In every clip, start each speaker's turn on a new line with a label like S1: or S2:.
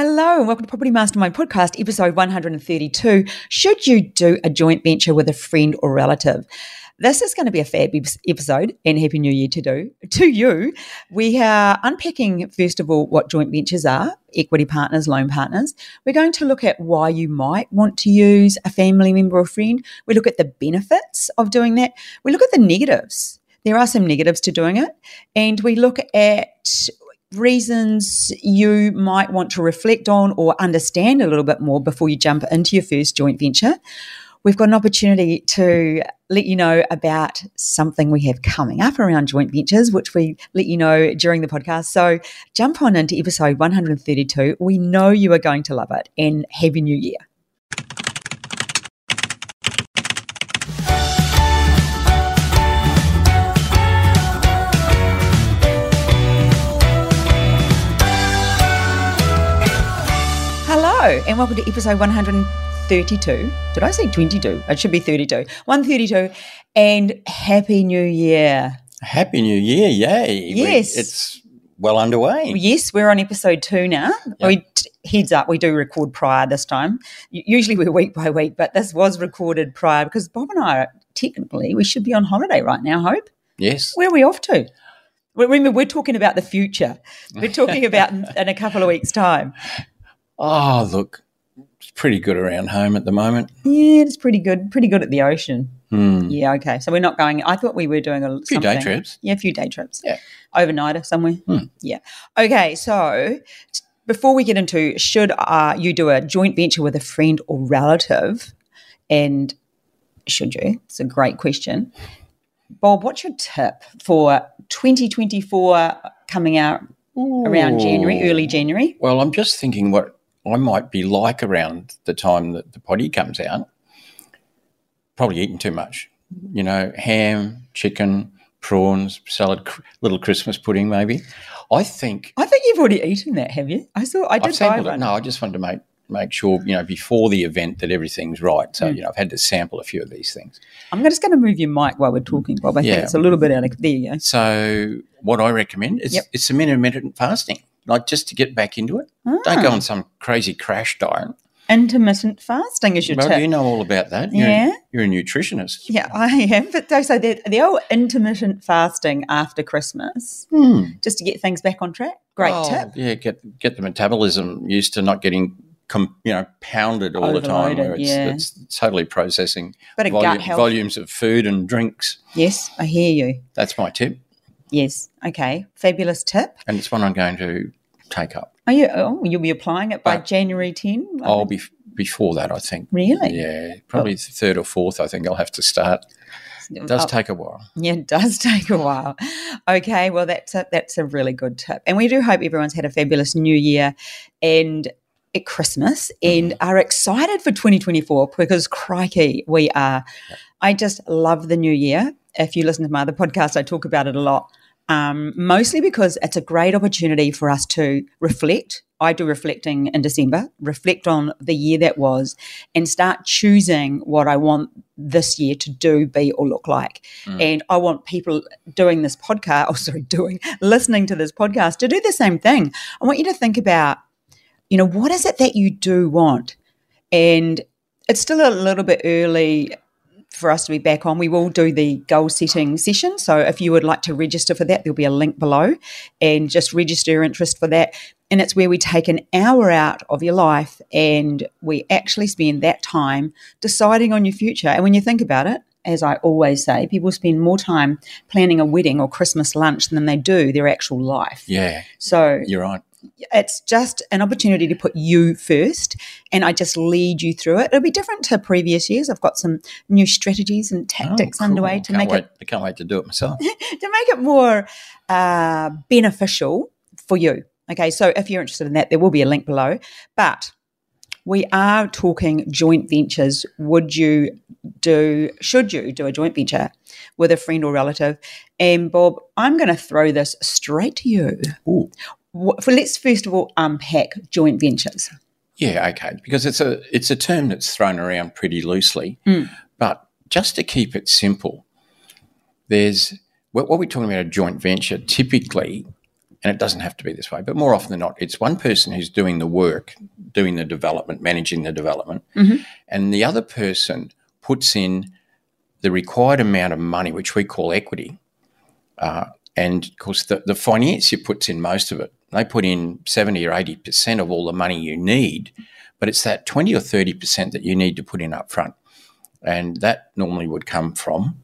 S1: Hello, and welcome to Property Mastermind Podcast, episode 132. Should you do a joint venture with a friend or relative? This is going to be a fab episode, and Happy New Year to do to you. We are unpacking first of all what joint ventures are, equity partners, loan partners. We're going to look at why you might want to use a family member or friend. We look at the benefits of doing that. We look at the negatives. There are some negatives to doing it, and we look at reasons you might want to reflect on or understand a little bit more before you jump into your first joint venture, we've got an opportunity to let you know about something we have coming up around joint ventures, which we let you know during the podcast. So jump on into episode 132. We know you are going to love it and happy new year. And welcome to episode 132. Did I say 22? It should be 32. 132. And Happy New Year.
S2: Happy New Year, yay.
S1: Yes.
S2: We, it's well underway.
S1: Yes, we're on episode two now. Yep. We heads up, we do record prior this time. Usually we're week by week, but this was recorded prior because Bob and I, technically, we should be on holiday right now, Hope.
S2: Yes.
S1: Where are we off to? Remember, we're talking about the future. We're talking about in, in a couple of weeks' time.
S2: Oh, look, it's pretty good around home at the moment.
S1: Yeah, it's pretty good. Pretty good at the ocean.
S2: Hmm.
S1: Yeah, okay. So we're not going. I thought we were doing a
S2: few day trips.
S1: Yeah, a few day trips.
S2: Yeah,
S1: overnighter somewhere.
S2: Hmm.
S1: Yeah. Okay, so before we get into should uh, you do a joint venture with a friend or relative, and should you? It's a great question. Bob, what's your tip for 2024 coming out Ooh. around January, early January?
S2: Well, I'm just thinking what I might be like around the time that the potty comes out. Probably eating too much. You know, ham, chicken, prawns, salad, little Christmas pudding, maybe. I think.
S1: I think you've already eaten that, have you? I saw. I did buy one.
S2: No, I just wanted to make make sure you know before the event that everything's right. So mm. you know, I've had to sample a few of these things.
S1: I'm just going to move your mic while we're talking, Bob. I yeah. think it's a little bit out of there. You go.
S2: So what I recommend is yep. it's some intermittent fasting like just to get back into it. Ah. Don't go ah. on some crazy crash diet.
S1: Intermittent fasting is your
S2: well,
S1: tip.
S2: You know all about that. You're,
S1: yeah.
S2: You're a nutritionist.
S1: Yeah, I am. But so the, the old intermittent fasting after Christmas,
S2: hmm.
S1: just to get things back on track. Great
S2: oh,
S1: tip.
S2: Yeah, get get the metabolism used to not getting com, you know pounded all
S1: Overloaded,
S2: the time where it's,
S1: yeah.
S2: it's totally processing
S1: but a
S2: volumes of food and drinks.
S1: Yes, I hear you.
S2: That's my tip.
S1: Yes. Okay. Fabulous tip.
S2: And it's one I'm going to take up.
S1: Are you? Oh, you'll be applying it by but January 10?
S2: I'll be before that, I think.
S1: Really?
S2: Yeah, probably oh. third or fourth. I think I'll have to start. It does oh, take a while.
S1: Yeah, it does take a while. Okay, well that's a, that's a really good tip, and we do hope everyone's had a fabulous New Year and at Christmas and mm-hmm. are excited for 2024 because crikey, we are. I just love the new year. If you listen to my other podcast, I talk about it a lot um, mostly because it's a great opportunity for us to reflect. I do reflecting in December, reflect on the year that was, and start choosing what I want this year to do, be, or look like. Mm. And I want people doing this podcast, oh, sorry, doing, listening to this podcast to do the same thing. I want you to think about, you know, what is it that you do want? And it's still a little bit early for us to be back on. We will do the goal setting session. So if you would like to register for that, there'll be a link below and just register your interest for that. And it's where we take an hour out of your life and we actually spend that time deciding on your future. And when you think about it, as I always say, people spend more time planning a wedding or Christmas lunch than they do their actual life.
S2: Yeah.
S1: So
S2: you're right
S1: it's just an opportunity to put you first and I just lead you through it. It'll be different to previous years. I've got some new strategies and tactics oh, cool. underway to make
S2: wait.
S1: it
S2: I can't wait to do it myself. to
S1: make it more uh, beneficial for you. Okay, so if you're interested in that, there will be a link below. But we are talking joint ventures. Would you do, should you do a joint venture with a friend or relative? And Bob, I'm going to throw this straight to you.
S2: Ooh
S1: for let's first of all unpack joint ventures.
S2: Yeah, okay, because it's a it's a term that's thrown around pretty loosely,
S1: mm.
S2: but just to keep it simple, there's what, what we're talking about a joint venture. Typically, and it doesn't have to be this way, but more often than not, it's one person who's doing the work, doing the development, managing the development,
S1: Mhm.
S2: and the other person puts in the required amount of money, which we call equity. Uh, and of course, the, the financier puts in most of it. They put in 70 or 80% of all the money you need, but it's that 20 or 30% that you need to put in up front. And that normally would come from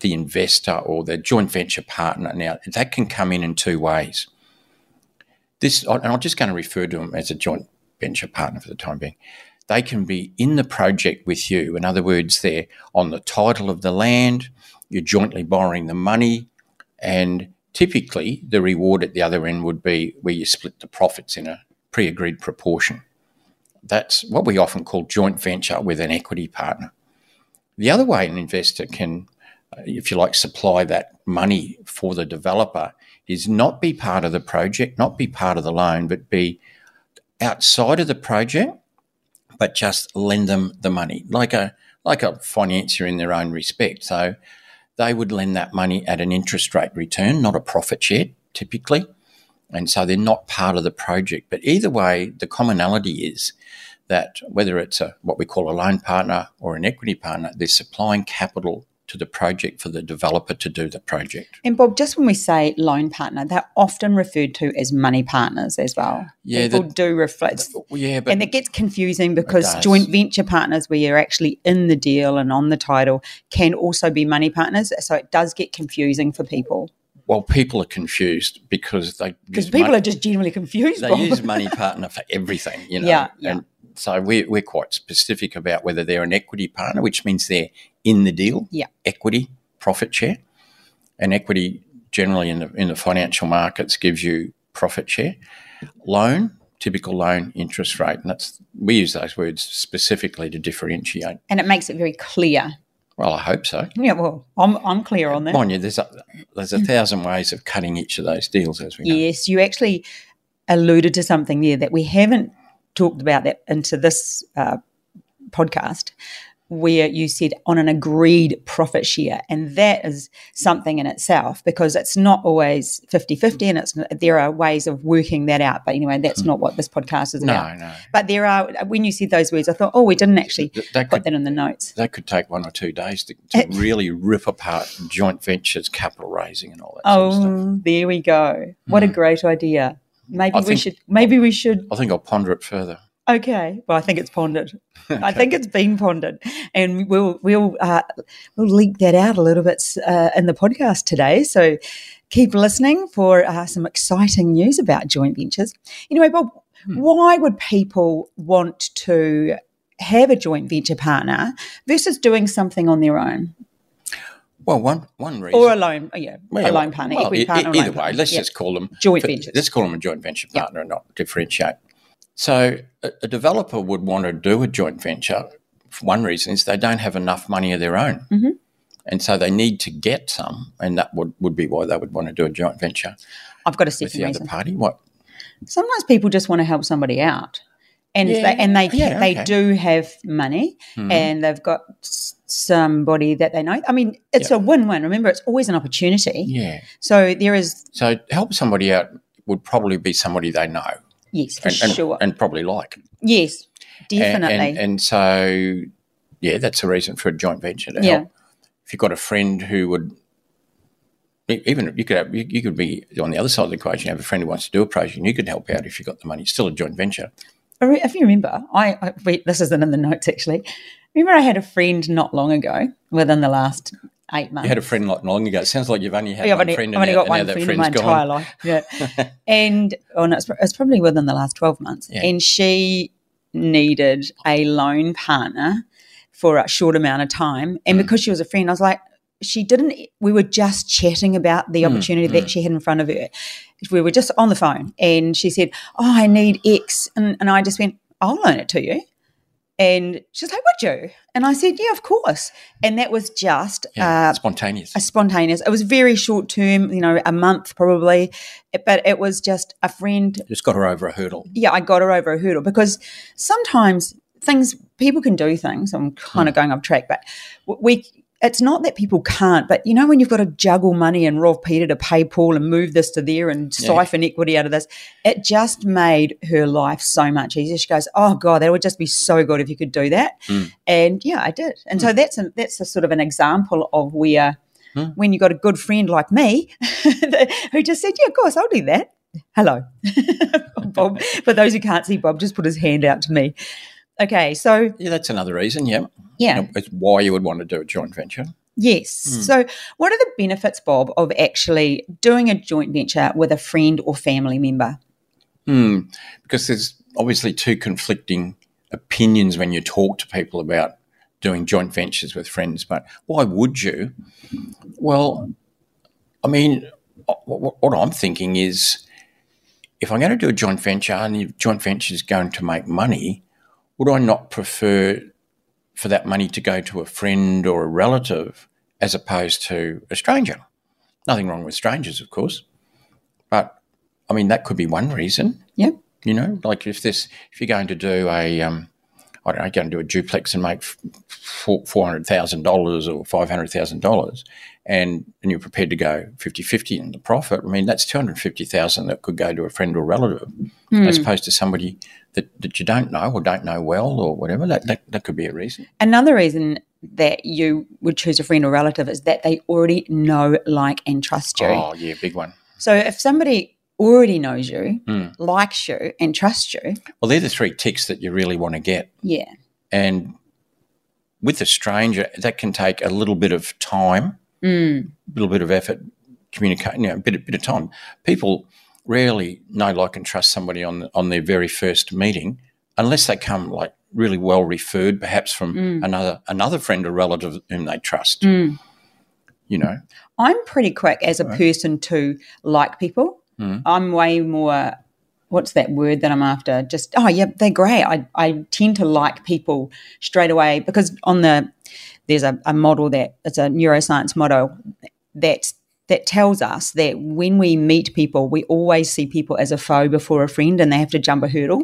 S2: the investor or the joint venture partner. Now, that can come in in two ways. This, and I'm just going to refer to them as a joint venture partner for the time being. They can be in the project with you. In other words, they're on the title of the land, you're jointly borrowing the money, and typically the reward at the other end would be where you split the profits in a pre agreed proportion. That's what we often call joint venture with an equity partner. The other way an investor can, uh, if you like, supply that money for the developer is not be part of the project, not be part of the loan, but be outside of the project, but just lend them the money, like a like a financier in their own respect. So they would lend that money at an interest rate return, not a profit share, typically. And so they're not part of the project. But either way, the commonality is that whether it's a what we call a loan partner or an equity partner, they're supplying capital to the project for the developer to do the project.
S1: And Bob, just when we say loan partner, they're often referred to as money partners as well.
S2: Yeah,
S1: People
S2: that-
S1: do reflect.
S2: Yeah, but
S1: and it gets confusing because joint venture partners, where you're actually in the deal and on the title, can also be money partners. So it does get confusing for people
S2: well, people are confused because they
S1: because people are just generally confused.
S2: they
S1: Bob.
S2: use money partner for everything, you know.
S1: Yeah, yeah.
S2: And so we're, we're quite specific about whether they're an equity partner, which means they're in the deal.
S1: Yeah.
S2: Equity, profit share. And equity generally in the, in the financial markets gives you profit share. Loan, typical loan interest rate. And that's we use those words specifically to differentiate.
S1: and it makes it very clear.
S2: Well, I hope so.
S1: Yeah, well, I'm, I'm clear on that.
S2: Mind you, there's a, there's a thousand ways of cutting each of those deals, as we know.
S1: Yes, you actually alluded to something there that we haven't talked about that into this uh, podcast, where you said on an agreed profit share. And that is something in itself because it's not always 50 50 and it's there are ways of working that out. But anyway, that's not what this podcast is about.
S2: No.
S1: But there are, when you said those words, I thought, oh, we didn't actually
S2: Th- That
S1: put
S2: could
S1: that in the notes.
S2: that could take one or two days to, to really rip apart joint ventures, capital raising, and all that sort of stuff.
S1: Oh, there we go. What a great idea. Maybe
S2: I
S1: we
S2: think-
S1: should. Maybe we should.
S2: I think I'll ponder it further.
S1: Okay. Well, I think it's pondered. I think it's been pondered, and we'll we'll uh, we'll link that out a little bit uh, in the podcast today. So keep listening for uh, some exciting news about joint ventures. Anyway, Bob, why would people want to have a joint venture partner versus doing something on their own
S2: Well, one one reason,
S1: or a loan? oh, Yeah,
S2: Well,
S1: a loan partner,
S2: well,
S1: equity partner.
S2: e- either way,
S1: partner.
S2: let's
S1: Yeah.
S2: just call them
S1: Joint
S2: for-
S1: ventures.
S2: Let's call them a joint venture partner and not differentiate. So, a, a developer would want to do a joint venture. For one reason is they don't have enough money of their own.
S1: Mhm.
S2: And so they need to get some, and that would, would be why they would want to do a joint venture
S1: I've got a second with
S2: the
S1: reason.
S2: other party. What?
S1: sometimes people just want to help somebody out and
S2: Yeah,
S1: they, and they can,
S2: yeah,
S1: they
S2: okay.
S1: do have money
S2: Mhm.
S1: and they've got somebody that they know i mean it's a win-win remember it's always an opportunity
S2: Yeah.
S1: so there is
S2: So help somebody out would probably be somebody they know
S1: yes for
S2: and, and,
S1: sure
S2: and probably like.
S1: yes definitely
S2: And, and, so, yeah, that's a reason for a joint venture to
S1: Yeah.
S2: help. If you've got a friend who would, even you could have, you, you could be on the other side of the equation. You have a friend who wants to do a project, and you could help out if you've got the money. It's still a joint venture.
S1: If you remember i, I wait, this isn't in the notes actually remember i had a friend not long ago within the last eight months
S2: You had a friend not long ago. It sounds like you've only had
S1: Yeah,
S2: one
S1: only,
S2: friend,
S1: I've only got one friend in my entire
S2: gone.
S1: life. Yeah. and oh no, it's, it's probably within the last 12 months.
S2: Yeah.
S1: And she needed a loan partner for a short amount of time. And
S2: Mm.
S1: because she was a friend, I was like, she didn't, we were just chatting about the
S2: Mm,
S1: opportunity that
S2: mm.
S1: she had in front of her. We were just on the phone and she said, Oh, I need X. And, and I just went, I'll loan it to you. And she's like, Would you? And I said, Yeah, of course. And that was just
S2: Yeah,
S1: uh,
S2: spontaneous.
S1: a spontaneous. It was very short term, you know, a month probably, but it was just a friend.
S2: Just got her over a hurdle.
S1: Yeah, I got her over a hurdle because sometimes things people can do things. I'm kind of
S2: Hmm.
S1: going off track, but we it's not that people can't, but you know, when you've got to juggle money and rob Peter to pay Paul and move this to there and
S2: Yeah.
S1: siphon equity out of this, it just made her life so much easier. She goes, "Oh God, that would just be so good if you could do that."
S2: Mm.
S1: And yeah, I did. And so that's a, that's a sort of an example of where
S2: Mm.
S1: when you've got a good friend like me who just said, "Yeah, of course, I'll do that." Hello, Bob. For those who can't see Bob, just put his hand out to me. Okay, so
S2: Yeah, that's another reason. Yeah,
S1: yeah,
S2: it's why you would want to do a joint venture.
S1: Yes.
S2: Hmm.
S1: So, what are the benefits, Bob, of actually doing a joint venture with a friend or family member?
S2: Hmm. Because there's obviously two conflicting opinions when you talk to people about doing joint ventures with friends. But why would you? Well, I mean, what what I'm thinking is if I'm going to do a joint venture and the joint venture is going to make money, would I not prefer for that money to go to a friend or a relative as opposed to a stranger? Nothing wrong with strangers, of course. But I mean, that could be one reason.
S1: Yeah.
S2: You know, like if this, if you're going to do a, um, I don't know, going to do a duplex and make four hundred thousand dollars or five hundred thousand dollars, and and you're prepared to go 50-50 in the profit. I mean, that's two hundred fifty thousand that could go to a friend or relative, as opposed to somebody that, that you don't know or don't know well or whatever. That, that that could be a reason.
S1: Another reason that you would choose a friend or relative is that they already know, like, and trust you.
S2: Oh yeah, big one.
S1: So, if somebody already knows you,
S2: Hmm.
S1: likes you, and trusts you,
S2: Well, they're the three ticks that you really want to get.
S1: yeah,
S2: And with a stranger, that can take a little bit of time, a little bit of effort, communicate, you know, a bit, a bit of time. People rarely know, like, and trust somebody on on their very first meeting, unless they come like really well referred, perhaps from another another friend or relative whom they trust. You know,
S1: I'm pretty quick as a person to like people.
S2: Hmm.
S1: I'm way more. What's that word that I'm after? Just oh yeah, they're great. I I tend to like people straight away because on the there's a, a model that it's a neuroscience model that that tells us that when we meet people, we always see people as a foe before a friend, and they have to jump a hurdle.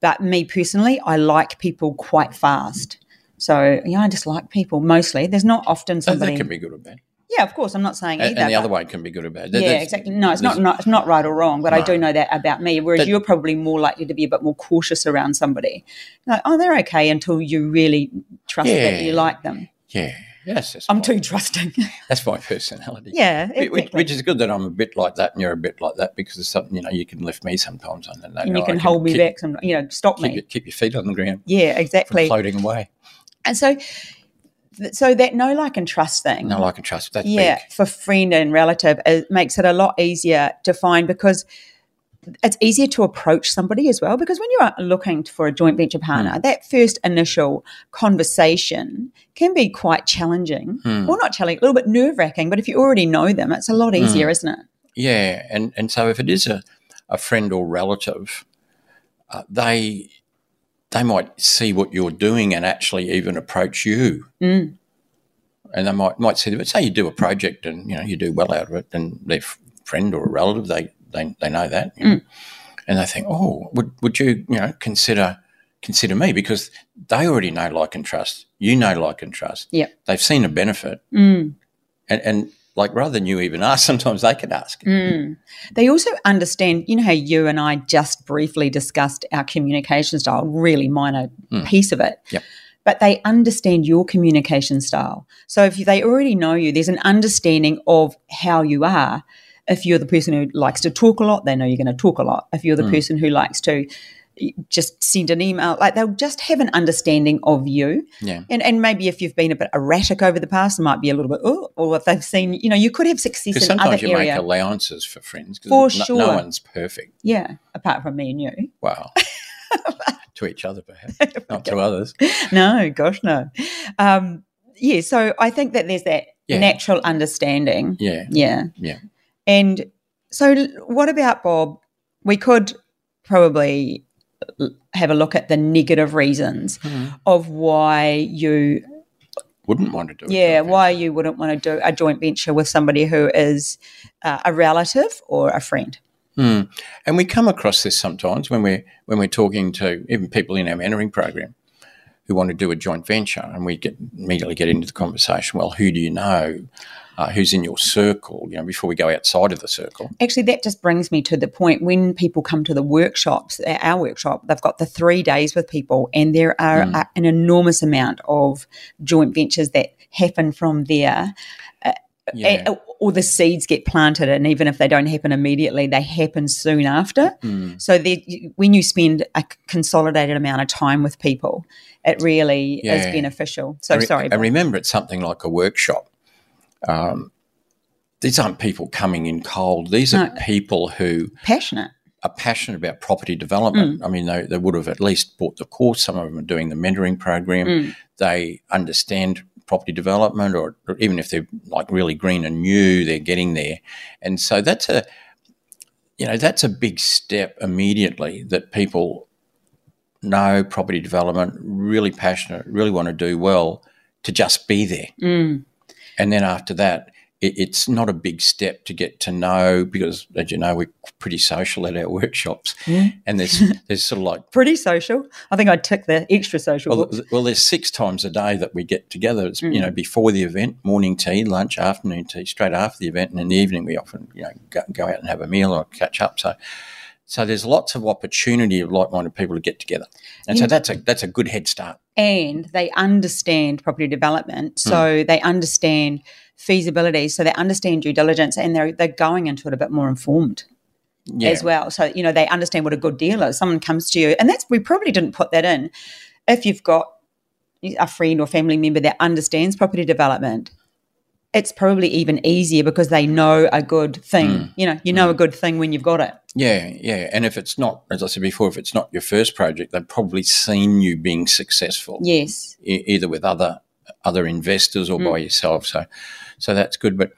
S1: But me personally, I like people quite fast. So yeah, I just like people mostly. There's not often somebody.
S2: that can be good or bad.
S1: yeah, of course, I'm not saying either.
S2: and the other way can be good or bad. That-
S1: yeah, exactly. No, it's not, not it's not right or wrong, but I do know that about me. Whereas
S2: That-
S1: you're probably more likely to be a bit more cautious around somebody. Like, oh, they're okay until you really trust that you like them.
S2: Yeah, yes,
S1: I'm
S2: my-
S1: too trusting.
S2: That's my personality.
S1: yeah,
S2: Which, which is good that I'm a bit like that and you're a bit like that because it's something, you know, you can lift me sometimes. Know.
S1: and you
S2: I
S1: can hold me back. Some, you know, stop
S2: Keep,
S1: me.
S2: your- keep your feet on the ground
S1: Yeah,
S2: from
S1: exactly.
S2: floating away.
S1: And so, so that know like and trust thing.
S2: Know, like and trust. That's
S1: yeah,
S2: big.
S1: for friend and relative, it makes it a lot easier to find because it's easier to approach somebody as well. Because when you're looking for a joint venture partner, that first initial conversation can be quite challenging. Well, not challenging, a little bit nerve wracking, but if you already know them, it's a lot easier, isn't it?
S2: Yeah, and and so if it is a, a friend or relative, uh, they they might see what you're doing and actually even approach you.
S1: Mm.
S2: And they might might see, but say you do a project and you know you do well out of it, and their f- friend or a relative they they, they know that, you know, and they think, oh, would would you you know consider consider me because they already know like and trust, you know like and trust,
S1: Yep.
S2: they've seen a benefit,
S1: Mm.
S2: and and like rather than you even ask, sometimes they can ask.
S1: Mm. They also understand, you know, how you and I just briefly discussed our communication style, really minor piece of it.
S2: Yep.
S1: But they understand your communication style. So if they already know you, there's an understanding of how you are. If you're the person who likes to talk a lot, they know you're going to talk a lot. If you're the person who likes to just send an email, like they'll just have an understanding of you.
S2: Yeah.
S1: And and maybe if you've been a bit erratic over the past, it might be a little bit, oh, or if they've seen, you know, you could have success
S2: Because
S1: in other
S2: sometimes you
S1: area.
S2: make allowances for friends. 'cause
S1: For
S2: no,
S1: sure.
S2: No one's perfect.
S1: Yeah, apart from me and you.
S2: Wow. to each other, perhaps, not to others.
S1: No, gosh, no. Um, yeah, so I think that there's that
S2: Yeah.
S1: natural understanding.
S2: Yeah.
S1: Yeah.
S2: Yeah.
S1: And so, what about Bob? We could probably have a look at the negative reasons
S2: Mm-hmm.
S1: of why you,
S2: Wouldn't want to do it.
S1: yeah, why you wouldn't want to do a joint venture with somebody who is uh, a relative or a friend.
S2: Mm. And we come across this sometimes when we're when we're talking to even people in our mentoring program. who want to do a joint venture, and we get immediately get into the conversation. Well, who do you know? Uh, who's in your circle? You know, before we go outside of the circle.
S1: Actually, that just brings me to the point when people come to the workshops, at our workshop, they've got the three days with people, and there are
S2: Mm.
S1: a, an enormous amount of joint ventures that happen from there.
S2: Yeah.
S1: Uh, or the seeds get planted, and even if they don't happen immediately, they happen soon after.
S2: Mm.
S1: So when you spend a consolidated amount of time with people, it really is beneficial. So
S2: I re-
S1: sorry,
S2: I
S1: Bob.
S2: remember it's something like a workshop. Um, these aren't people coming in cold. These are
S1: No.
S2: people who
S1: passionate.
S2: are passionate about property development.
S1: Mm.
S2: I mean, they, they would have at least bought the course. Some of them are doing the mentoring program.
S1: Mm.
S2: They understand property development, or, or even if they're like really green and new, they're getting there. And so that's a, you know, that's a big step immediately that people know property development, really passionate, really want to do well, to just be there.
S1: Mm.
S2: And then after that, it, it's not a big step to get to know because, as you know, we're pretty social at our workshops,
S1: Yeah.
S2: and there's there's sort of like
S1: Pretty social. I think I'd tick the extra social.
S2: well, well, there's six times a day that we get together. It's
S1: Mm.
S2: you know before the event, morning tea, lunch, afternoon tea, straight after the event, and in the evening we often you know go, go out and have a meal or catch up. So. So there's lots of opportunity of like-minded people to get together, and so that's a that's a good head start.
S1: and they understand property development, hmm. so they understand feasibility, so they understand due diligence, and they're they're going into it a bit more informed
S2: Yeah,
S1: as well. So you know they understand what a good deal is. Someone comes to you, and that's we probably didn't put that in. If you've got a friend or family member that understands property development. It's probably even easier because they know a good thing.
S2: Mm.
S1: You know, you know a good thing when you've got it.
S2: Yeah, yeah. And if it's not, as I said before, if it's not your first project, they've probably seen you being successful,
S1: Yes.
S2: e- either with other other investors or by yourself. So, so that's good. But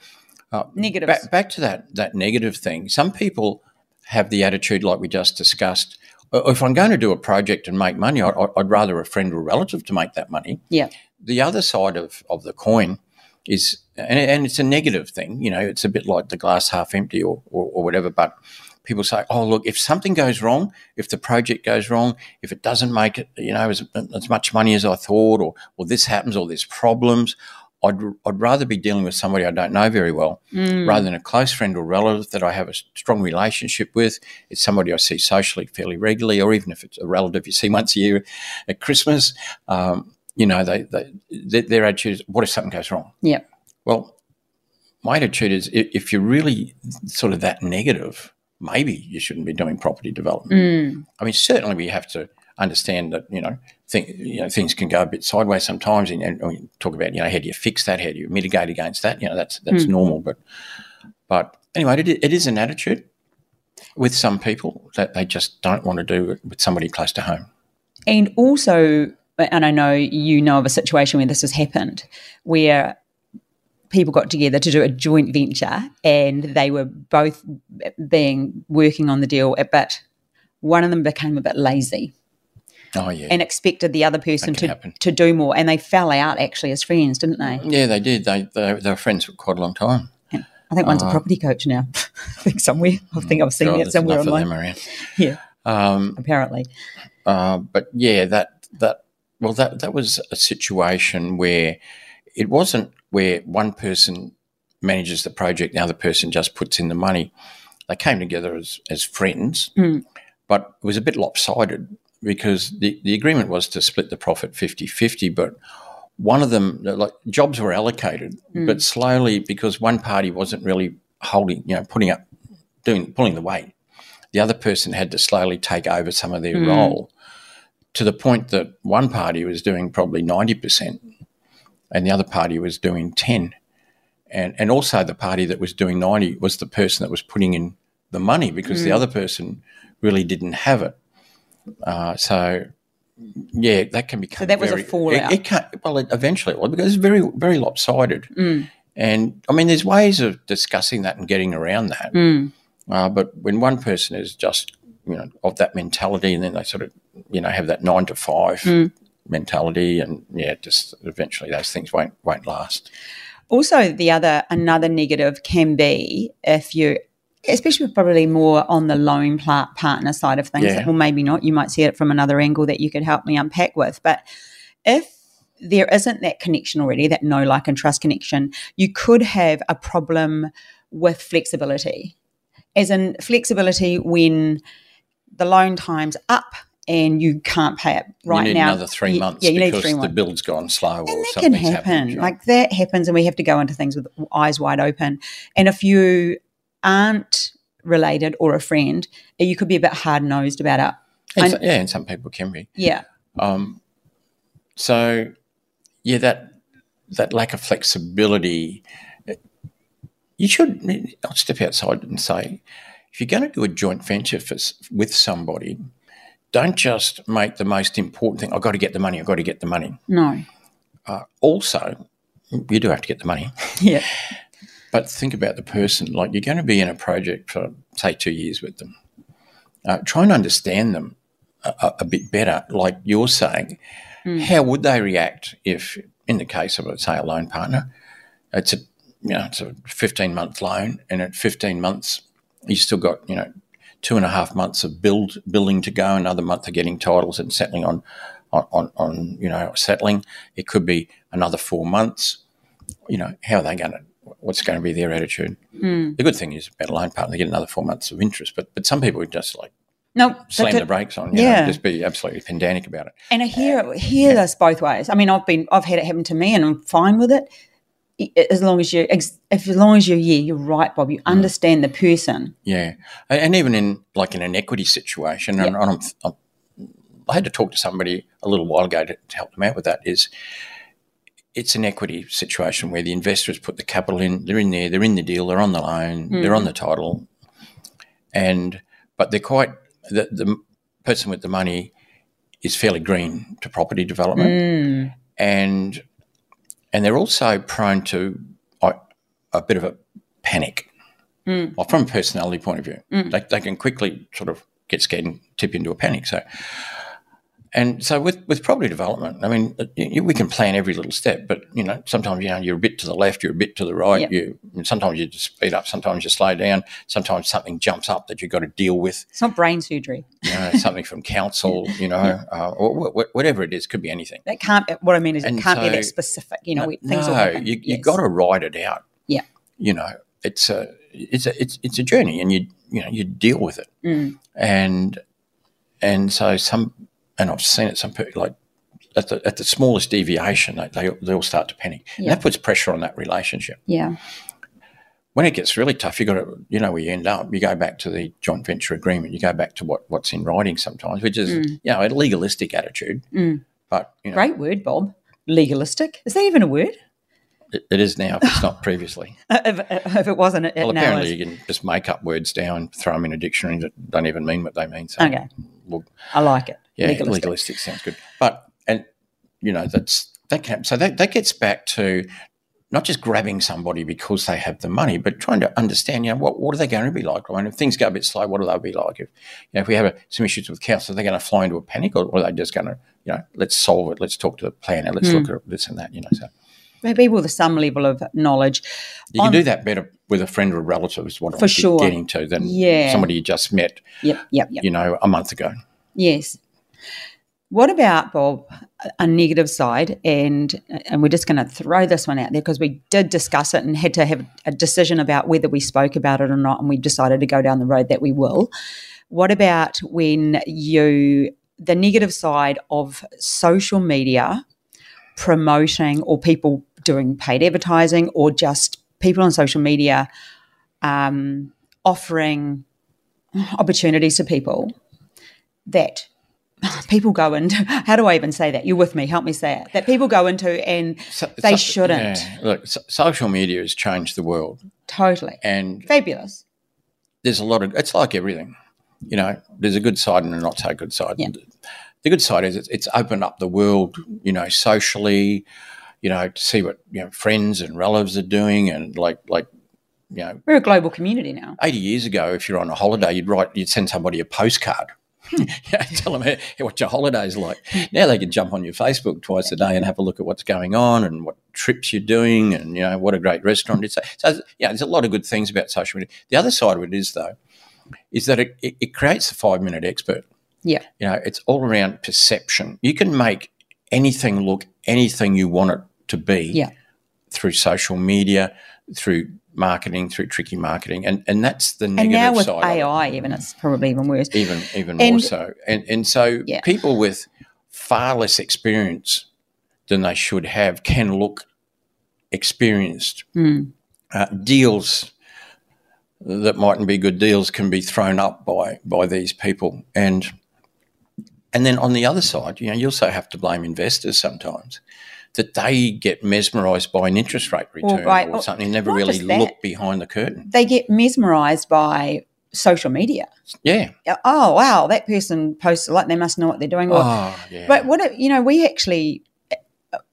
S2: uh,
S1: Negatives.
S2: back, back to that that negative thing. Some people have the attitude, like we just discussed. "Oh, If I'm going to do a project and make money, I'd, I'd rather a friend or relative to make that money.
S1: Yeah.
S2: The other side of, of the coin is, and, and it's a negative thing, you know, it's a bit like the glass half empty or, or, or whatever, but people say, oh, look, if something goes wrong, if the project goes wrong, if it doesn't make it, you know, as, as much money as I thought, or, or this happens, or there's problems, I'd, I'd rather be dealing with somebody I don't know very well
S1: Mm.
S2: rather than a close friend or relative that I have a strong relationship with. It's somebody I see socially fairly regularly, or even if it's a relative you see once a year at Christmas. Um, you know, they, they, their, their attitude is, what if something goes wrong?
S1: Yeah.
S2: Well, my attitude is if you're really sort of that negative, maybe you shouldn't be doing property development.
S1: Mm.
S2: I mean, certainly we have to understand that you know, think, you know things can go a bit sideways sometimes, and, and we talk about you know how do you fix that, how do you mitigate against that? You know, that's that's
S1: Mm.
S2: normal, but but anyway, it, it is an attitude with some people that they just don't want to do it with somebody close to home.
S1: And also, and I know you know of a situation where this has happened, where people got together to do a joint venture and they were both being working on the deal, but one of them became a bit lazy
S2: Oh yeah,
S1: and expected the other person to,
S2: happen.
S1: to do more. And they fell out actually as friends, didn't they?
S2: yeah, they did. They, they they were friends for quite a long time.
S1: I think one's a
S2: Uh,
S1: property coach now. I think somewhere. I think I've seen
S2: God,
S1: that somewhere online.
S2: them around.
S1: Yeah,
S2: Um,
S1: apparently.
S2: Uh, but yeah, that that well, that that was a situation where it wasn't where one person manages the project, the other person just puts in the money. They came together as as friends,
S1: Mm.
S2: but it was a bit lopsided because the, the agreement was to split the profit 50-50, but one of them like jobs were allocated,
S1: Mm.
S2: but slowly because one party wasn't really holding, you know, putting up doing pulling the weight. The other person had to slowly take over some of their
S1: Mm.
S2: role to the point that one party was doing probably 90% and the other party was doing 10 and and also the party that was doing 90 was the person that was putting in the money because the
S1: Mm.
S2: other person really didn't have it. Uh, so yeah that can become
S1: So that was a fallout.
S2: it, it can't well it, eventually was because it's very very lopsided.
S1: Mm,
S2: and i mean there's ways of discussing that and getting around that.
S1: Mm,
S2: uh, but when one person is just, you know, of that mentality, and then they sort of, you know, have that nine to five
S1: Mm.
S2: mentality, and yeah, just eventually those things won't won't last.
S1: Also, the other another negative can be if you, especially probably more on the loan partner side of things.
S2: Yeah.
S1: Well, maybe not. You might see it from another angle that you could help me unpack with. But if there isn't that connection already, that know like and trust connection, you could have a problem with flexibility. As in flexibility when the loan time's up and you can't pay it right
S2: you need
S1: now.
S2: another three
S1: You-
S2: months
S1: yeah, you need
S2: because
S1: three
S2: the
S1: months.
S2: build's gone slow or
S1: And that can happen.
S2: happened.
S1: Like that happens, and we have to go into things with eyes wide open. And if you aren't related or a friend, you could be a bit hard nosed about it.
S2: And so- yeah, and some people can be.
S1: Yeah.
S2: Um, so, yeah, that that lack of flexibility, you should. I'll step outside and say, if you're going to do a joint venture for, with somebody, don't just make the most important thing. I've got to get the money. I've got to get the money.
S1: No.
S2: Uh, also, you do have to get the money,
S1: Yeah.
S2: but think about the person. Like you're going to be in a project for say two years with them. Uh, try and understand them a, a- a bit better. Like you're saying, how would they react if, in the case of, say, a loan partner, it's a you know it's a 15 month loan, and at 15 months you still got you know two and a half months of build building to go, another month of getting titles and settling on on, on, you know settling. It could be another four months. You know how are they going to? What's going to be their attitude? Hmm. The good thing is about a loan partner, they get another four months of interest. But but some people would just like
S1: No.
S2: slam the brakes on, you
S1: Yeah.
S2: know, just be absolutely pedantic about it.
S1: And I hear hear this both ways. I mean, I've been I've had it happen to me, and I'm fine with it. As long as you if as long as you're yeah, you're right, Bob. You mm. understand the person.
S2: Yeah, and, even in like in an equity situation, and, and I'm, I'm, I had to talk to somebody a little while ago to, to help them out with that. Is it's an equity situation where the investors put the capital in, they're in there, they're in the deal, they're on the loan, they're on mm. the title, and but they're quite the the person with the money is fairly green to property development, mm. and and they're also prone to a, a bit of a panic. Mm. Well, from a personality point of view, mm. they, they can quickly sort of get scared and tip into a panic. So, and so with, with property development, I mean, uh, you, we can plan every little step, but you know, sometimes you know you're a bit to the left, you're a bit to the right.
S1: Yep.
S2: You sometimes you just speed up, sometimes you slow down, sometimes something jumps up that you've got to deal with.
S1: It's not brain surgery.
S2: You know, something from council, you know, uh, or wh- wh- whatever it is, could be anything.
S1: That can't. What I mean is, it can't be that specific. You know, things
S2: no,
S1: will happen.
S2: you,
S1: Yes.
S2: got to ride it out.
S1: Yeah.
S2: You know, it's a it's a it's it's a journey, and you you know you deal with it,
S1: Mm.
S2: and and so some and I've seen it some people like at the at the smallest deviation they they, they all start to panic, and that puts pressure on that relationship.
S1: Yeah.
S2: When it gets really tough, you got to you know where you end up. You go back to the joint venture agreement. You go back to what what's in writing sometimes, which is you know a legalistic attitude,
S1: Mm.
S2: but you know
S1: Great word, Bob. Legalistic. Is that even a word?
S2: it, it is now. If it's not previously.
S1: if, if it wasn't, it,
S2: Well, apparently you can just make up words down, throw them in a dictionary that don't even mean what they mean. So,
S1: Okay.
S2: well,
S1: I like it.
S2: Yeah,
S1: Legalistic.
S2: legalistic. sounds good. But and you know that's that can so that that gets back to not just grabbing somebody because they have the money, but trying to understand, you know, what what are they going to be like? I mean, if things go a bit slow, what will they be like? If you know, if we have a, some issues with council, are they going to fly into a panic, or, or are they just going to, you know, let's solve it, let's talk to the planner, let's
S1: Hmm.
S2: look at this and that, you know. So
S1: Maybe with some level of knowledge.
S2: you can
S1: On-
S2: do that better with a friend or relative, is what
S1: For
S2: I'm
S1: sure.
S2: getting to, than
S1: Yeah.
S2: somebody you just met,
S1: Yep. Yep. Yep.
S2: you know, a month ago.
S1: Yes. What about Bob? A negative side, and and we're just going to throw this one out there because we did discuss it and had to have a decision about whether we spoke about it or not, and we decided to go down the road that we will. What about when you the negative side of social media promoting or people doing paid advertising or just people on social media um, offering opportunities to people that people go into how do I even say that? You're with me, help me say it. That people go into and
S2: So-
S1: They
S2: so-
S1: shouldn't.
S2: yeah. Look, so, social media has changed the world,
S1: totally
S2: and
S1: fabulous.
S2: there's a lot of. It's like everything, you know. There's a good side and a not so good side.
S1: Yeah.
S2: The good side is it's, it's opened up the world, you know, socially, you know, to see what you know friends and relatives are doing, and like like you know,
S1: We're a global community now.
S2: 80 years ago, if you're on a holiday, you'd write, you'd send somebody a postcard. yeah, tell them hey, what your holiday's like. Now they can jump on your Facebook twice a day and have a look at what's going on and what trips you're doing and, you know, what a great restaurant it's. So, yeah, there's a lot of good things about social media. The other side of it is, though, is that it, it, it creates the five minute expert.
S1: Yeah.
S2: You know, it's all around perception. You can make anything look anything you want it to be
S1: Yeah.
S2: through social media, through marketing, through tricky marketing, and and that's the
S1: And
S2: negative
S1: now with
S2: side.
S1: AI, even it's probably even worse.
S2: even even more so. And and so
S1: Yeah.
S2: people with far less experience than they should have can look experienced.
S1: Mm.
S2: Uh, deals that mightn't be good deals can be thrown up by by these people and and then on the other side, you know, you also have to blame investors sometimes that they get mesmerised by an interest rate return
S1: right.
S2: or
S1: something.
S2: something, never really look behind the curtain.
S1: They get mesmerized by social media.
S2: Yeah.
S1: Oh, wow, that person posts like they must know what they're doing. Or,
S2: Oh, yeah.
S1: But what it- you know, we actually,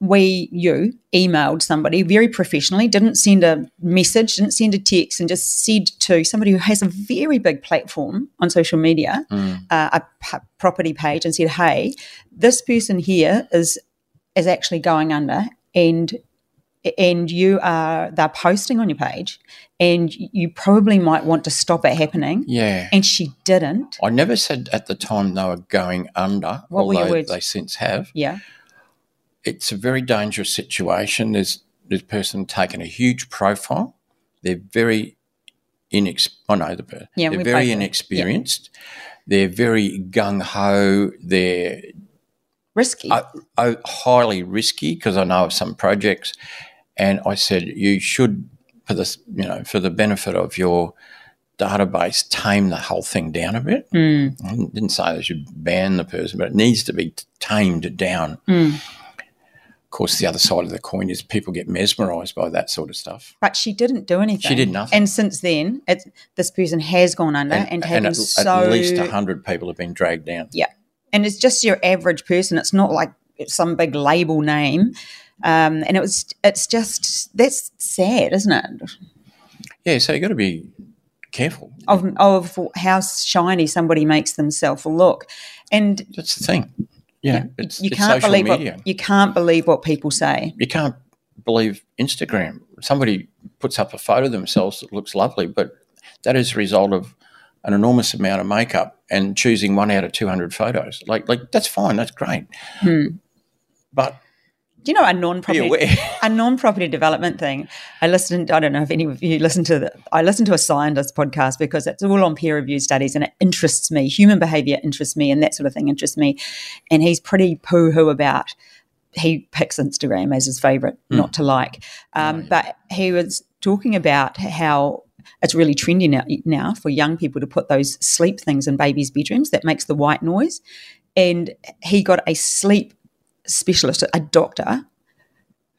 S1: we you emailed somebody very professionally, didn't send a message, didn't send a text, and just said to somebody who has a very big platform on social media,
S2: Mm.
S1: uh, a p- property page, and said, "Hey, this person here is is actually going under, and." And you are they're posting on your page, and you probably might want to stop it happening.
S2: yeah.
S1: And she didn't.
S2: I never said at the time they were going under,
S1: What were your words?
S2: they since have.
S1: Yeah,
S2: It's a very dangerous situation. There's this person taking a huge profile. They're very inex. I know the person.
S1: Yeah,
S2: they're very inexperienced. They're very gung ho. They're
S1: risky.
S2: uh, uh, highly risky because I know of some projects, and I said you should, for this, you know, for the benefit of your database, tame the whole thing down a bit.
S1: Mm.
S2: I didn't say they should ban the person, but it needs to be tamed down.
S1: Mm.
S2: Of course, the other side of the coin is people get mesmerised by that sort of stuff.
S1: But she didn't do anything.
S2: She did nothing.
S1: And since then, this person has gone under and,
S2: And,
S1: taken
S2: at,
S1: so.
S2: at least 100 people have been dragged down.
S1: Yeah. And it's just your average person. It's not like it's some big label name. Um, and it was, it's just, that's sad, isn't it?
S2: Yeah, so you've got to be careful.
S1: Of, of how shiny somebody makes themselves look. And
S2: That's the thing. Yeah, it's,
S1: you can't believe
S2: media.
S1: what, you can't believe what people say.
S2: you can't believe Instagram. Somebody puts up a photo of themselves that looks lovely, but that is a result of an enormous amount of makeup and choosing one out of 200 photos. Like, like that's fine, that's great.
S1: Hmm.
S2: But
S1: Do you know a non-property a non-property development thing. I listened. I don't know if any of you listen to the. I listened to a scientist podcast because it's all on peer reviewed studies and it interests me. Human behavior interests me, and that sort of thing interests me. And he's pretty poo hoo about. He picks Instagram as his favorite, not to like. Um, But he was talking about how it's really trendy now, now for young people to put those sleep things in babies' bedrooms that makes the white noise. And he got a sleep specialist, a doctor,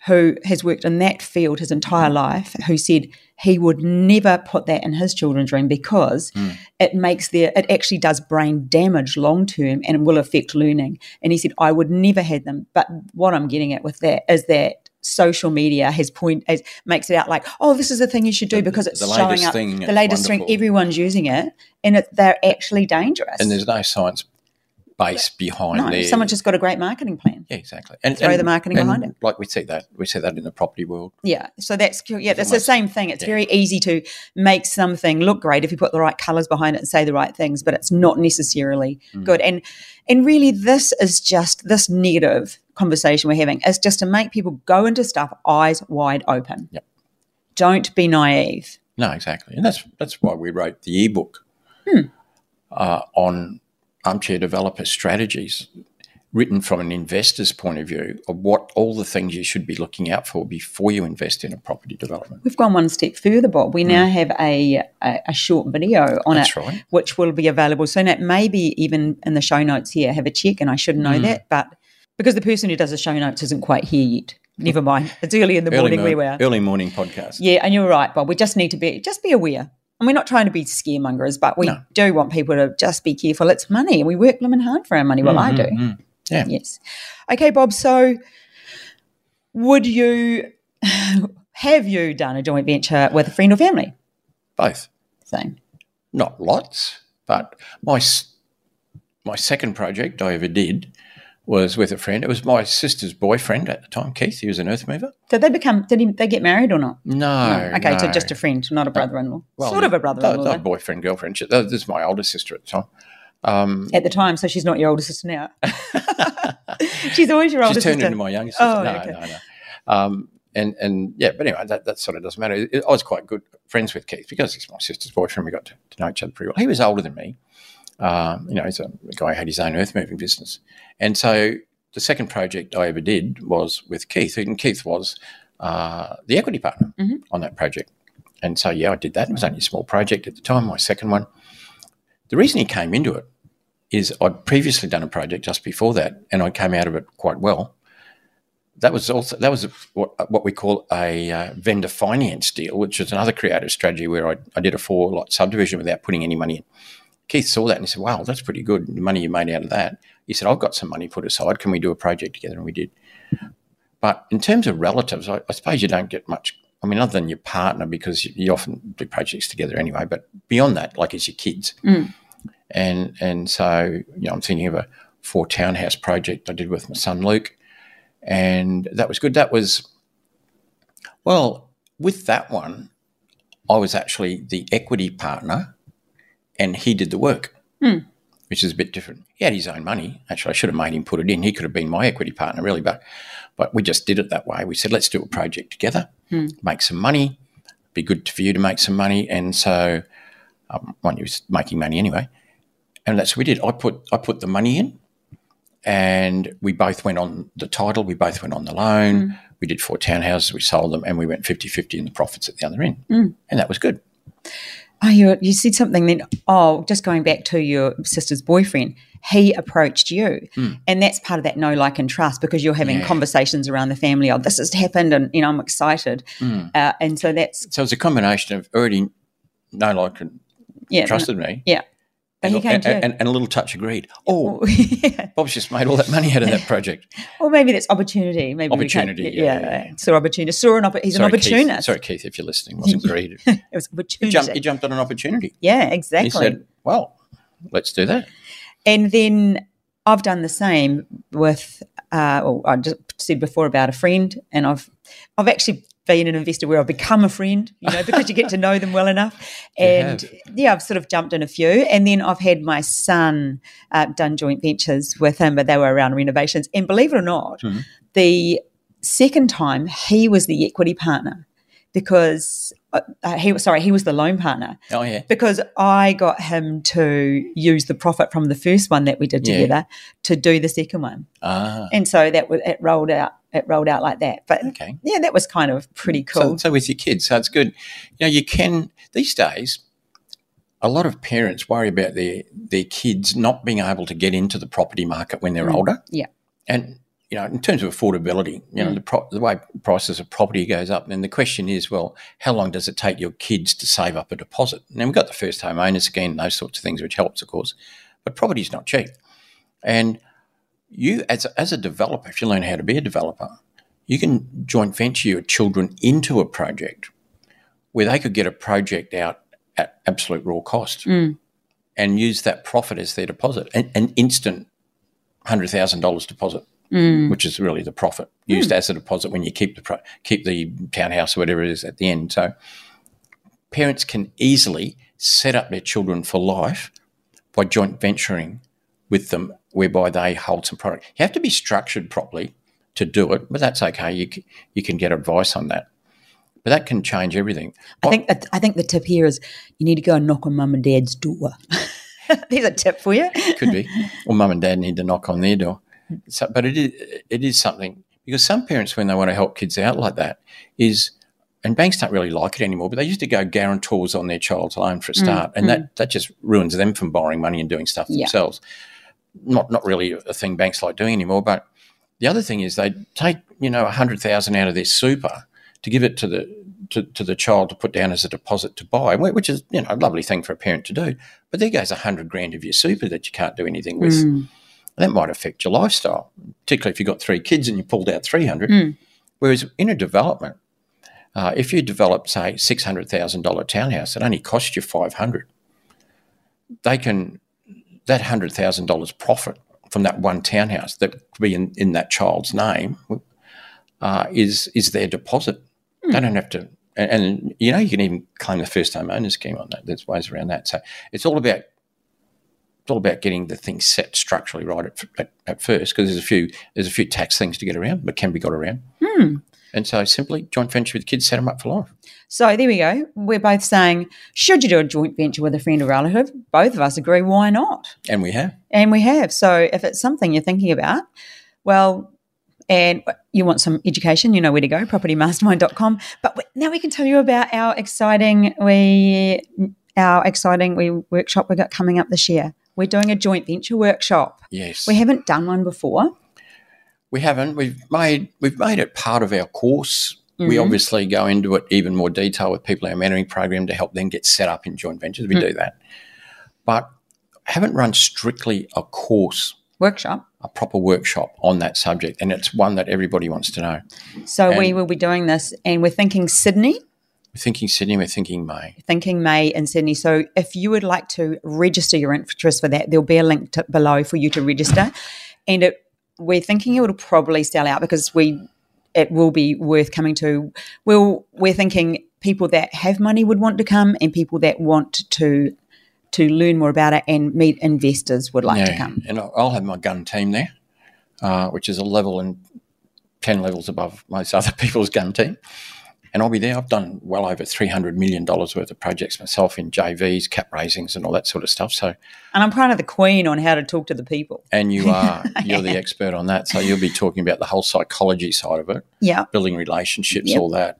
S1: who has worked in that field his entire life, who said he would never put that in his children's room because hmm. it makes their it actually does brain damage long term and will affect learning. And he said I would never have them. But what I'm getting at with that is that social media has point as makes it out like oh this is the thing you should do because it's
S2: the
S1: showing
S2: latest
S1: up
S2: thing,
S1: the latest thing everyone's using it and it, they're actually dangerous.
S2: and there's no science base behind
S1: no,
S2: there.
S1: someone just got a great marketing plan.
S2: yeah, exactly. And
S1: Throw the marketing
S2: and
S1: behind it.
S2: Like we see that, we see that in the property world.
S1: Yeah, so that's yeah, that's the same thing. It's
S2: yeah.
S1: very easy to make something look great if you put the right colors behind it and say the right things, but it's not necessarily
S2: Mm.
S1: good. And and really, this is just this negative conversation we're having is just to make people go into stuff eyes wide open.
S2: Yep.
S1: Don't be naive.
S2: No, exactly, and that's that's why we wrote the ebook
S1: Hmm.
S2: uh, on armchair developer strategies, written from an investor's point of view of what all the things you should be looking out for before you invest in a property development.
S1: We've gone one step further, Bob. We now have a, a, a short video on
S2: Hmm. That's
S1: it,
S2: right.
S1: which will be available soon. It may be even in the show notes here. Have a check, and I should know
S2: Hmm.
S1: that, but because the person who does the show notes isn't quite here yet. Never mind. It's early in the
S2: Early,
S1: morning
S2: mo-
S1: where we are.
S2: early morning podcast.
S1: Yeah, and you're right, Bob. We just need to be just be aware. And we're not trying to be scaremongers, but we
S2: No.
S1: do want people to just be careful. It's money. and We work blooming hard for our money. Well, I do.
S2: Mm, yeah.
S1: Yes. Okay, Bob. So, would you have you done a joint venture with a friend or family?
S2: Both.
S1: Same.
S2: not lots, but my my second project I ever did was with a friend. It was my sister's boyfriend at the time, Keith. He was an earth mover.
S1: Did they become? Did he, they get married or not?
S2: No,
S1: Okay, so just a friend, not a brother-in-law.
S2: Well,
S1: sort of a brother-in-law
S2: no, no, boyfriend, girlfriend. She- This is my older sister at the time. Um,
S1: at the time. So she's not your older sister now. She's always your older sister.
S2: She's turned into my younger sister.
S1: Oh,
S2: no,
S1: okay.
S2: no, no. Um, and and yeah, but anyway, that, that sort of doesn't matter. I was quite good friends with Keith because he's my sister's boyfriend. We got to, to know each other pretty well. He was older than me. Um, you know, he's a guy who had his own earth moving business. And so the second project I ever did was with Keith, and Keith was uh, the equity partner
S1: Mhm.
S2: on that project. And so, yeah, I did that. It was only a small project at the time, my second one. The reason he came into it is I'd previously done a project just before that, and I came out of it quite well. That was also that was what, what we call a uh, vendor finance deal, which is another creative strategy where I, I did a four lot subdivision without putting any money in. Keith saw that and he said, "Wow, that's pretty good. The money you made out of that." He said, "I've got some money put aside. Can we do a project together?" And we did. But in terms of relatives, I, I suppose you don't get much. I mean, other than your partner, because you, you often do projects together anyway. But beyond that, like it's your kids,
S1: Mm.
S2: and and so you know, I'm thinking of a four townhouse project I did with my son Luke, and that was good. That was well with that one. I was actually the equity partner, and he did the work,
S1: Hmm.
S2: which is a bit different. He had his own money. Actually, I should have made him put it in. He could have been my equity partner, really, but but we just did it that way. We said, let's do a project together,
S1: Hmm.
S2: make some money. Be good for you to make some money, and so um, one, he was making money anyway, and that's what we did. I put I put the money in, and we both went on the title. We both went on the loan. We did four townhouses. We sold them, and we went 50-50 in the profits at the other end,
S1: Mm.
S2: and that was good.
S1: Oh, you, you said something then. Oh, just going back to your sister's boyfriend, he approached you.
S2: Mm.
S1: And that's part of that know like, and trust because you're having
S2: Yeah.
S1: conversations around the family. Oh, this has happened. And, you know, I'm excited.
S2: Mm.
S1: Uh, and so that's,
S2: So it's a combination of already know like and
S1: yeah.
S2: trusted me,
S1: Yeah.
S2: And,
S1: he came to
S2: and, and, and a little touch agreed. Oh,
S1: Or- yeah.
S2: Bob's just made all that money out of that project.
S1: Or maybe that's opportunity. Maybe
S2: Opportunity, yeah,
S1: yeah,
S2: yeah, yeah.
S1: Saw opportunity. Saw an opportunity. He's
S2: sorry,
S1: an opportunist.
S2: Keith, sorry, Keith, if you're listening, wasn't greed.
S1: It was
S2: he,
S1: opportunity.
S2: jumped, he jumped on an opportunity.
S1: yeah, exactly.
S2: He said, "Well, let's do that."
S1: And then I've done the same with. Uh, well, I just said before about a friend, and I've I've actually been an investor where I've become a friend, you know, because you get to know them well enough. And yeah, I've sort of jumped in a few, and then I've had my son uh, done joint ventures with him, but they were around renovations. And believe it or not,
S2: Mhm.
S1: the second time he was the equity partner because uh, uh, he was sorry he was the loan partner
S2: Oh yeah,
S1: because I got him to use the profit from the first one that we did
S2: Yeah.
S1: together to do the second one,
S2: ah,
S1: and so that was, it rolled out. It rolled out like that. But
S2: okay.
S1: yeah, that was kind of pretty cool.
S2: so with your kids, so it's good. You know, you can these days. A lot of parents worry about their their kids not being able to get into the property market when they're
S1: Mm.
S2: older.
S1: Yeah.
S2: and you know, in terms of affordability, you know,
S1: Mm.
S2: the, pro- the way prices of property goes up, then the question is, well, how long does it take your kids to save up a deposit? And we've got the first home owners scheme, those sorts of things, which helps, of course, but property's not cheap. And you, as a, as a developer, if you learn how to be a developer, you can joint venture your children into a project where they could get a project out at absolute raw cost
S1: Mm.
S2: and use that profit as their deposit, an, an instant hundred thousand dollars deposit,
S1: Mm.
S2: which is really the profit used as a deposit when you keep the pro- keep the townhouse or whatever it is at the end. So parents can easily set up their children for life by joint venturing with them, whereby they hold some product. You have to be structured properly to do it, but that's okay. You you can get advice on that, but that can change everything.
S1: I think I think the tip here is you need to go and knock on mum and dad's door. There's a tip for you.
S2: could be, or mum and dad need to knock on their door. So, but it is it is something because some parents, when they want to help kids out like that, is and banks don't really like it anymore. But they used to go guarantors on their child's loan for a mm, start, and mm. that that just ruins them from borrowing money and doing stuff
S1: Yeah.
S2: Not not really a thing banks like doing anymore. But the other thing is they take you know a hundred thousand out of their super to give it to the to, to the child to put down as a deposit to buy, which is you know a lovely thing for a parent to do. But there goes a hundred grand of your super that you can't do anything with.
S1: Mm.
S2: That might affect your lifestyle, particularly if you've got three kids and you pulled out three hundred.
S1: Mm.
S2: Whereas in a development, uh, if you develop say six hundred thousand dollar townhouse, it only costs you five hundred. They can that hundred thousand dollars profit from that one townhouse that could be in, in that child's name uh, is is their deposit. They don't have to, and, and you know you can even claim the first home owner scheme on that. There's ways around that. So it's all about it's all about getting the thing set structurally right at, at, at first because there's a few there's a few tax things to get around, but can be got around.
S1: Hmm.
S2: And so simply joint venture with kids, set them up for life.
S1: So there we go. We're both saying, should you do a joint venture with a friend or relative? Both of us agree, why not?
S2: And we have.
S1: And we have. So if it's something you're thinking about, well, and you want some education, you know where to go, propertymastermind.com. But now we can tell you about our exciting we our exciting we workshop we got coming up this year. We're doing a joint venture workshop.
S2: Yes.
S1: We haven't done one before.
S2: We haven't. We've made we've made it part of our course. We
S1: Mhm.
S2: obviously go into it even more detail with people in our mentoring program to help them get set up in joint ventures. We
S1: Mm.
S2: do that, but haven't run strictly a course,
S1: Workshop.
S2: a proper workshop on that subject, and it's one that everybody wants to know.
S1: So we will be doing this and we're thinking Sydney,
S2: We're thinking Sydney. We're thinking May.
S1: thinking May in Sydney. So if you would like to register your interest for that, there'll be a link to, below for you to register. And it, we're thinking it will probably sell out because we it will be worth coming to. We'll, we're thinking people that have money would want to come, and people that want to to learn more about it and meet investors would like to come.
S2: and I'll I'll have my gun team there, uh, which is a level and ten levels above most other people's gun team. And I'll be there. I've done well over three hundred million dollars worth of projects myself in JVs, cap raisings, and all that sort of stuff. So,
S1: And I'm kind of the queen on how to talk to the people.
S2: and you are you're the expert on that. So you'll be talking about the whole psychology side of it,
S1: Yeah.
S2: building relationships,
S1: Yep.
S2: all that.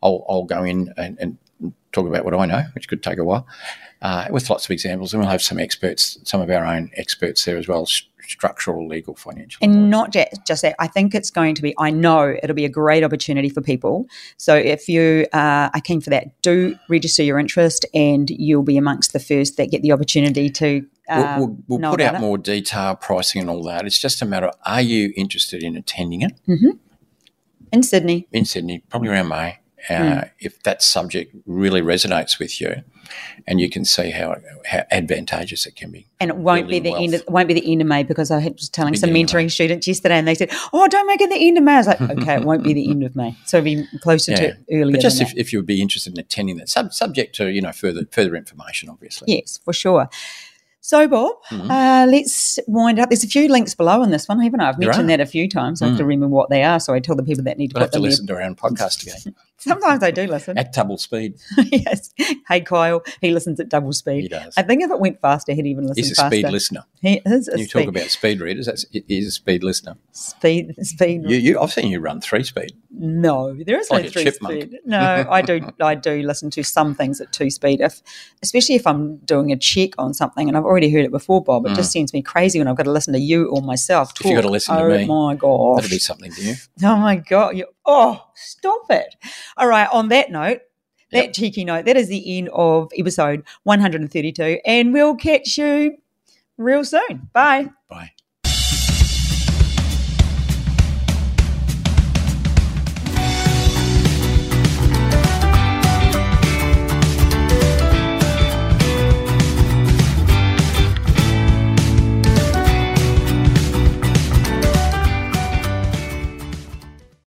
S2: I'll, I'll go in and, and talk about what I know, which could take a while, uh, with lots of examples. And we'll have some experts, some of our own experts there as well, structural, legal, financial.
S1: And not just, just that, I think it's going to be, I know it'll be a great opportunity for people. So if you uh, are keen for that, do register your interest and you'll be amongst the first that get the opportunity to. Uh,
S2: We'll, we'll, we'll put out
S1: it.
S2: more detail, pricing, and all that. It's just a matter of are you interested in attending it
S1: in Sydney.
S2: in Sydney, probably around May? Uh,
S1: Hmm.
S2: If that subject really resonates with you, and you can see how, how advantageous it can be.
S1: And it won't be the end. Of, won't be the end of May because I was telling some mentoring students yesterday, and they said, "Oh, don't make it the end of May." I was like, "Okay, it won't be the end of May, so it'll be closer
S2: Yeah.
S1: to earlier."
S2: But just if, if you would be interested in attending that, sub, subject to you know further further information, obviously.
S1: Yes, for sure. So, Bob,
S2: Mhm.
S1: uh, let's wind up. There's a few links below on this one, haven't I? I've mentioned that a few times. I have to remember what they are, so I tell the people that need to
S2: We'll have to listen to our own podcast again
S1: Sometimes I do listen.
S2: at double speed.
S1: yes. Hey, Kyle, he listens at double speed.
S2: He does.
S1: I think if it went faster, he'd even listen faster.
S2: He's a
S1: faster.
S2: speed listener.
S1: He is a
S2: You
S1: speed,
S2: talk about speed readers. That's he's a speed listener.
S1: speed. Speed.
S2: You, you, I've seen you run three speed.
S1: No, there is
S2: Like
S1: no three
S2: chipmunk.
S1: speed. No, I do. I do listen to some things at two speed. If, especially if I'm doing a check on something, and I've already heard it before, Bob. It just sends me crazy when I've got to listen to you or myself. Talk.
S2: Mm. If you've got to listen to me, oh,
S1: my god,
S2: That'll be something to you.
S1: Oh my god! You, oh, stop it! All right. On that note, that
S2: Yep.
S1: cheeky note, that is the end of episode 132, and we'll catch you real soon. Bye.
S2: Bye.